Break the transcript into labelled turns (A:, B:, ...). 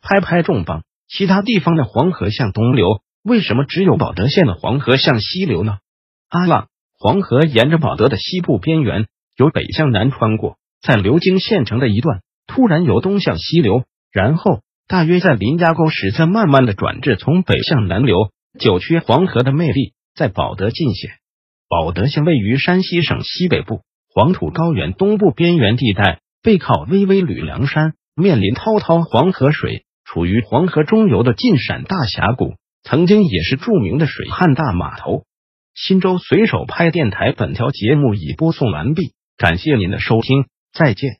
A: 拍拍重磅！其他地方的黄河向东流，为什么只有保德县的黄河向西流呢？阿浪，黄河沿着保德的西部边缘，由北向南穿过，在流经县城的一段，突然由东向西流，然后大约在林家沟时，再慢慢的转至从北向南流。九曲黄河的魅力在保德尽显。保德县位于山西省西北部黄土高原东部边缘地带，背靠巍巍吕梁山，面临滔滔黄河水。处于黄河中游的晋陕大峡谷，曾经也是著名的水旱大码头。新州随手拍电台，本条节目已播送完毕，感谢您的收听，再见。